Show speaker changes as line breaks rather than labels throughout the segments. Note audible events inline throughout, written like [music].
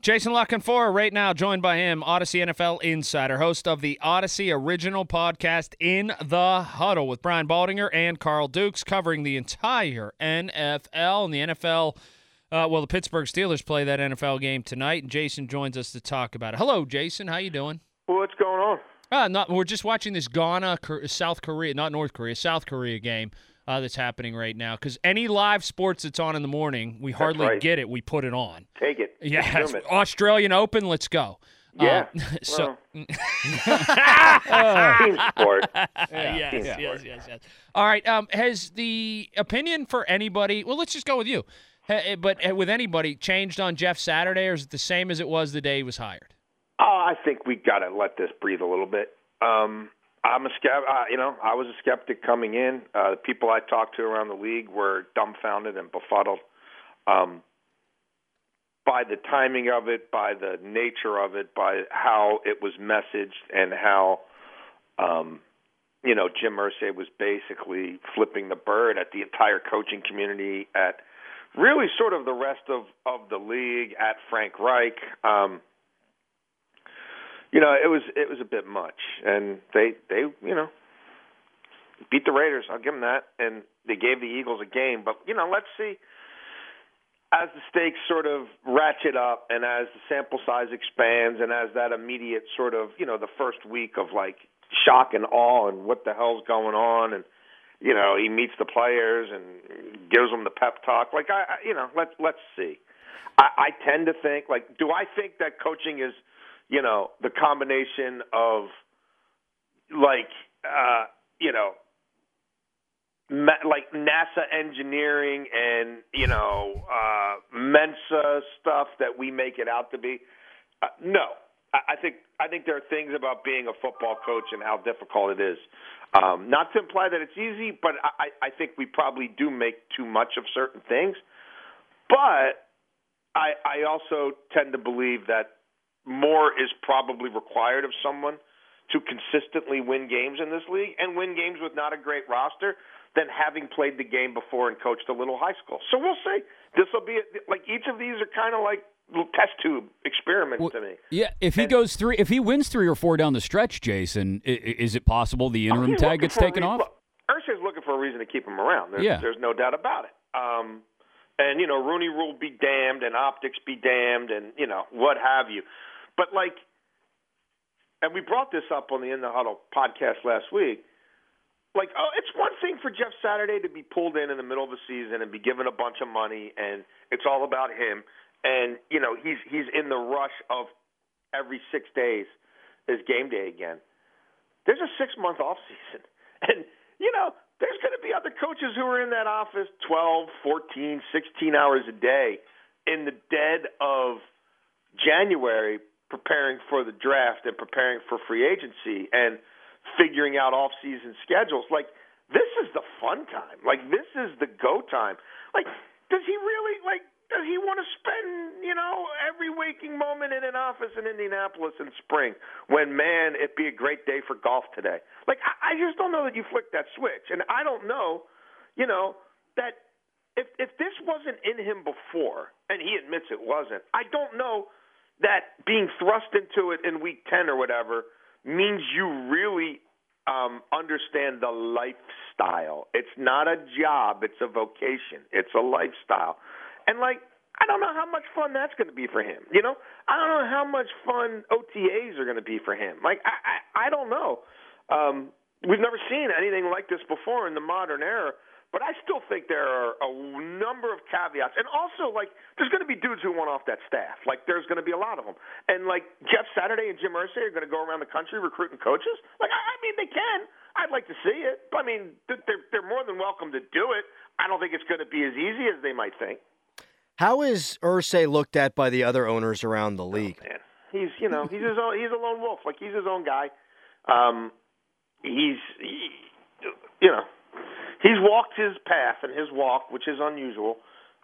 Jason La Canfora right now, joined by him, Audacy NFL insider, host of the Audacy original podcast In the Huddle with Brian Baldinger and Carl Dukes, covering the entire NFL and the NFL. Uh, well, the Pittsburgh Steelers play that NFL game tonight, and Jason joins us to talk about it. Hello, Jason. How you doing?
What's going on?
Uh, not, we're just watching this Ghana, South Korea, not North Korea, South Korea game uh, that's happening right now. Because any live sports that's on in the morning, we hardly
right.
get it. We put it on.
Take it.
Yeah,
it.
Australian Open. Let's go.
Yeah.
Uh, [laughs] so [laughs]
Team sport. [laughs]
yes,
Team
yes,
sport.
yes, yes. All right. Um, has the opinion for anybody? Well, let's just go with you. But uh, with anybody changed on Jeff Saturday, or is it the same as it was the day he was hired?
Oh, I think we got to let this breathe a little bit. Um, I'm a skeptic. Uh, you know, I was a skeptic coming in. Uh, the people I talked to around the league were dumbfounded and befuddled um, by the timing of it, by the nature of it, by how it was messaged, and how um, you know Jim Irsay was basically flipping the bird at the entire coaching community, at really sort of the rest of of the league, at Frank Reich. Um, you know, it was it was a bit much, and they they you know beat the Raiders. I'll give them that, and they gave the Eagles a game. But you know, let's see as the stakes sort of ratchet up, and as the sample size expands, and as that immediate sort of you know the first week of like shock and awe, and what the hell's going on, and you know he meets the players and gives them the pep talk. Like I, I you know, let's let's see. I, I tend to think like, do I think that coaching is you know the combination of like uh you know like NASA engineering and you know uh Mensa stuff that we make it out to be uh, no. I, I think I think there are things about being a football coach and how difficult it is. Um not to imply that it's easy but I I think we probably do make too much of certain things. But I I also tend to believe that more is probably required of someone to consistently win games in this league and win games with not a great roster than having played the game before and coached a little high school. So we'll see. This will be like each of these are kind of like little test tube experiments
Well,
to me.
Yeah, if he
And-
goes three, if he wins three or four down the stretch, Jason, is it possible the interim tag gets taken off?
Look, Irsay's looking for a reason to keep him around. There's,
Yeah.
there's no doubt about it. Um, and you know, Rooney Rule be damned, and optics be damned, and you know what have you. But like, and we brought this up on the In the Huddle podcast last week. Like, oh, it's one thing for Jeff Saturday to be pulled in in the middle of the season and be given a bunch of money, and it's all about him. And you know, he's he's in the rush of every six days is game day again. There's a six month off season, [laughs] and you know, there's going to be other coaches who are in that office 12, 14, 16 hours a day in the dead of January preparing for the draft and preparing for free agency and figuring out off season schedules. Like this is the fun time. Like this is the go time. Like does he really like does he want to spend, you know, every waking moment in an office in Indianapolis in spring when man, it'd be a great day for golf today. Like I, I just don't know that you flick that switch. And I don't know, you know, that if if this wasn't in him before, and he admits it wasn't, I don't know that being thrust into it in week ten or whatever means you really um, understand the lifestyle. It's not a job; it's a vocation. It's a lifestyle, and like I don't know how much fun that's going to be for him. You know, I don't know how much fun OTAs are going to be for him. Like I, I, I don't know. Um, we've never seen anything like this before in the modern era. But I still think there are a number of caveats, and also like there's going to be dudes who want off that staff. Like there's going to be a lot of them, and like Jeff Saturday and Jim Irsay are going to go around the country recruiting coaches. Like I I mean, they can. I'd like to see it. But, I mean, they're they're more than welcome to do it. I don't think it's going to be as easy as they might think.
How is Irsay looked at by the other owners around the league?
Man, he's you know he's his own he's a lone wolf. Like he's his own guy. Um, he's he, you know he's walked his path and his walk, which is unusual,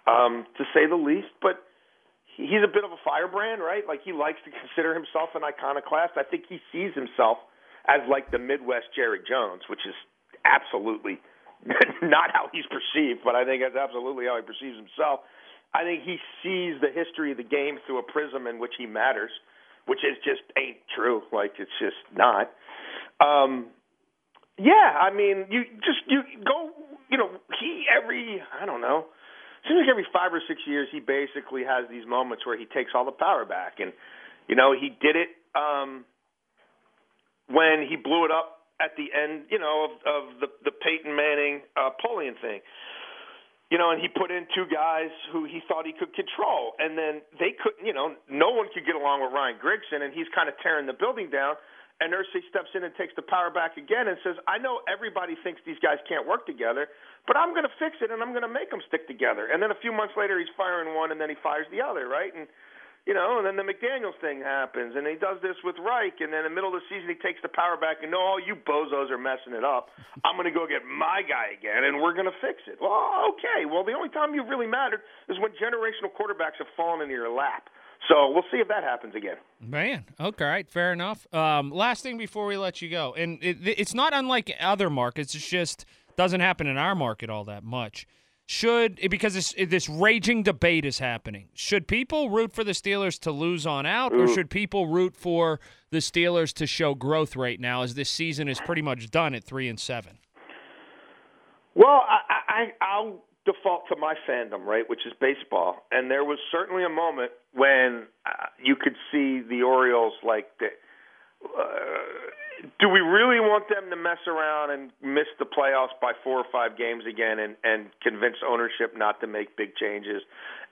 um, to say the least. But he's a bit of a firebrand, right? Like he likes to consider himself an iconoclast. I think he sees himself as like the Midwest Jerry Jones, which is absolutely [laughs] not how he's perceived, but I think that's absolutely how he perceives himself. I think he sees the history of the game through a prism in which he matters, which is just ain't true. Like it's just not. Um, yeah, I mean, you just you go. You know, he every I don't know. Seems like every five or six years he basically has these moments where he takes all the power back, and you know he did it um, when he blew it up at the end, you know, of, of the the Peyton Manning uh, Polian thing. You know, and he put in two guys who he thought he could control, and then they couldn't. You know, no one could get along with Ryan Grigson, and he's kind of tearing the building down. And Irsay steps in and takes the power back again and says, "I know everybody thinks these guys can't work together, but I'm going to fix it and I'm going to make them stick together." And then a few months later, he's firing one, and then he fires the other, right? And you know, and then the McDaniels thing happens, and he does this with Reich, and then in the middle of the season he takes the power back, and no, all you bozos are messing it up. I'm going to go get my guy again, and we're going to fix it. Well, okay. Well, the only time you've really mattered is when generational quarterbacks have fallen into your lap. So we'll see if that happens again.
Man, okay, right, fair enough. Um, last thing before we let you go, and it, it's not unlike other markets. It's just doesn't happen in our market all that much should because this this raging debate is happening. Should people root for the Steelers to lose on out, or should people root for the Steelers to show growth right now, as this season is pretty much done at three and seven?
Well, I, I I'll default to my fandom, right, which is baseball, and there was certainly a moment when uh, you could see the Orioles like the. Uh, do we really want them to mess around and miss the playoffs by four or five games again and and convince ownership not to make big changes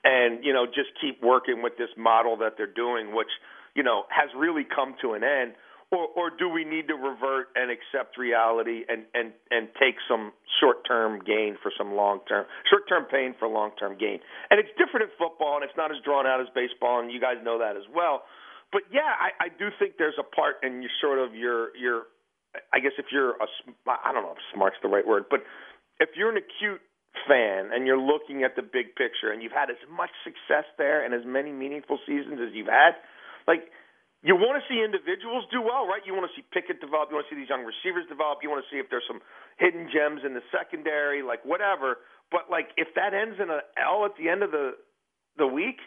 and you know just keep working with this model that they're doing which you know has really come to an end or or do we need to revert and accept reality and and and take some short term gain for some long term short term pain for long term gain and it's different in football and it's not as drawn out as baseball and you guys know that as well but yeah, I, I do think there's a part in your sort of your your. I guess if you're a, I don't know if smart's the right word, but if you're an acute fan and you're looking at the big picture and you've had as much success there and as many meaningful seasons as you've had, like you want to see individuals do well, right? You want to see Pickett develop. You want to see these young receivers develop. You want to see if there's some hidden gems in the secondary, like whatever. But like if that ends in an L at the end of the the week,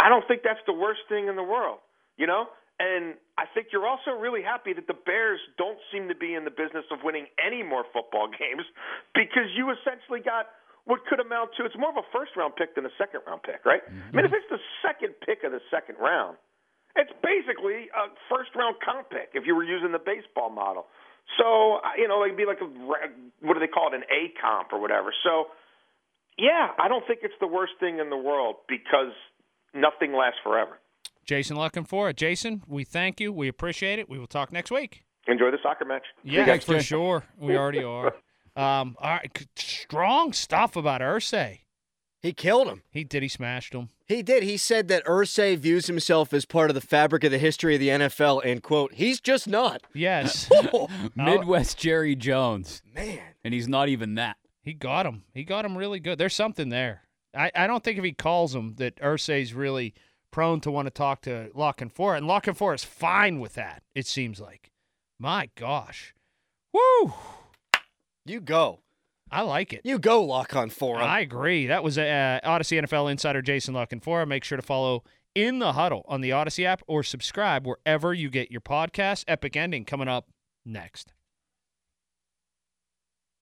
I don't think that's the worst thing in the world you know? And I think you're also really happy that the Bears don't seem to be in the business of winning any more football [laughs] games because you essentially got what could amount to it's more of a first round pick than a second round pick, right? Mm-hmm. I mean, if it's the second pick of the second round, it's basically a first round comp pick if you were using the baseball model. So, you know, it'd be like a what do they call it, an A comp or whatever. So, yeah, I don't think it's the worst thing in the world because nothing lasts forever.
Jason looking for it. Jason, we thank you. We appreciate it. We will talk next week.
Enjoy the soccer match.
Yeah, for sure. We already are. [laughs] Um, all right, strong stuff about Irsay.
He killed him.
He did. He smashed him.
He did. He said that Irsay views himself as part of the fabric of the history of the NFL, and quote, he's just not.
Yes. [laughs] Oh. [laughs]
Midwest Jerry Jones.
Man.
And he's not even that.
He got him. He got him really good. There's something there. I, I don't think if he calls him that Irsay's really – prone to want to talk to La Canfora, and La Canfora is fine with that. It seems like. My gosh, woo!
You go.
I like it.
You go, La Canfora.
I agree. That was uh, Audacy NFL insider Jason Lock La Canfora. Make sure to follow in the huddle on the Audacy app or subscribe wherever you get your podcast. Epic ending coming up next.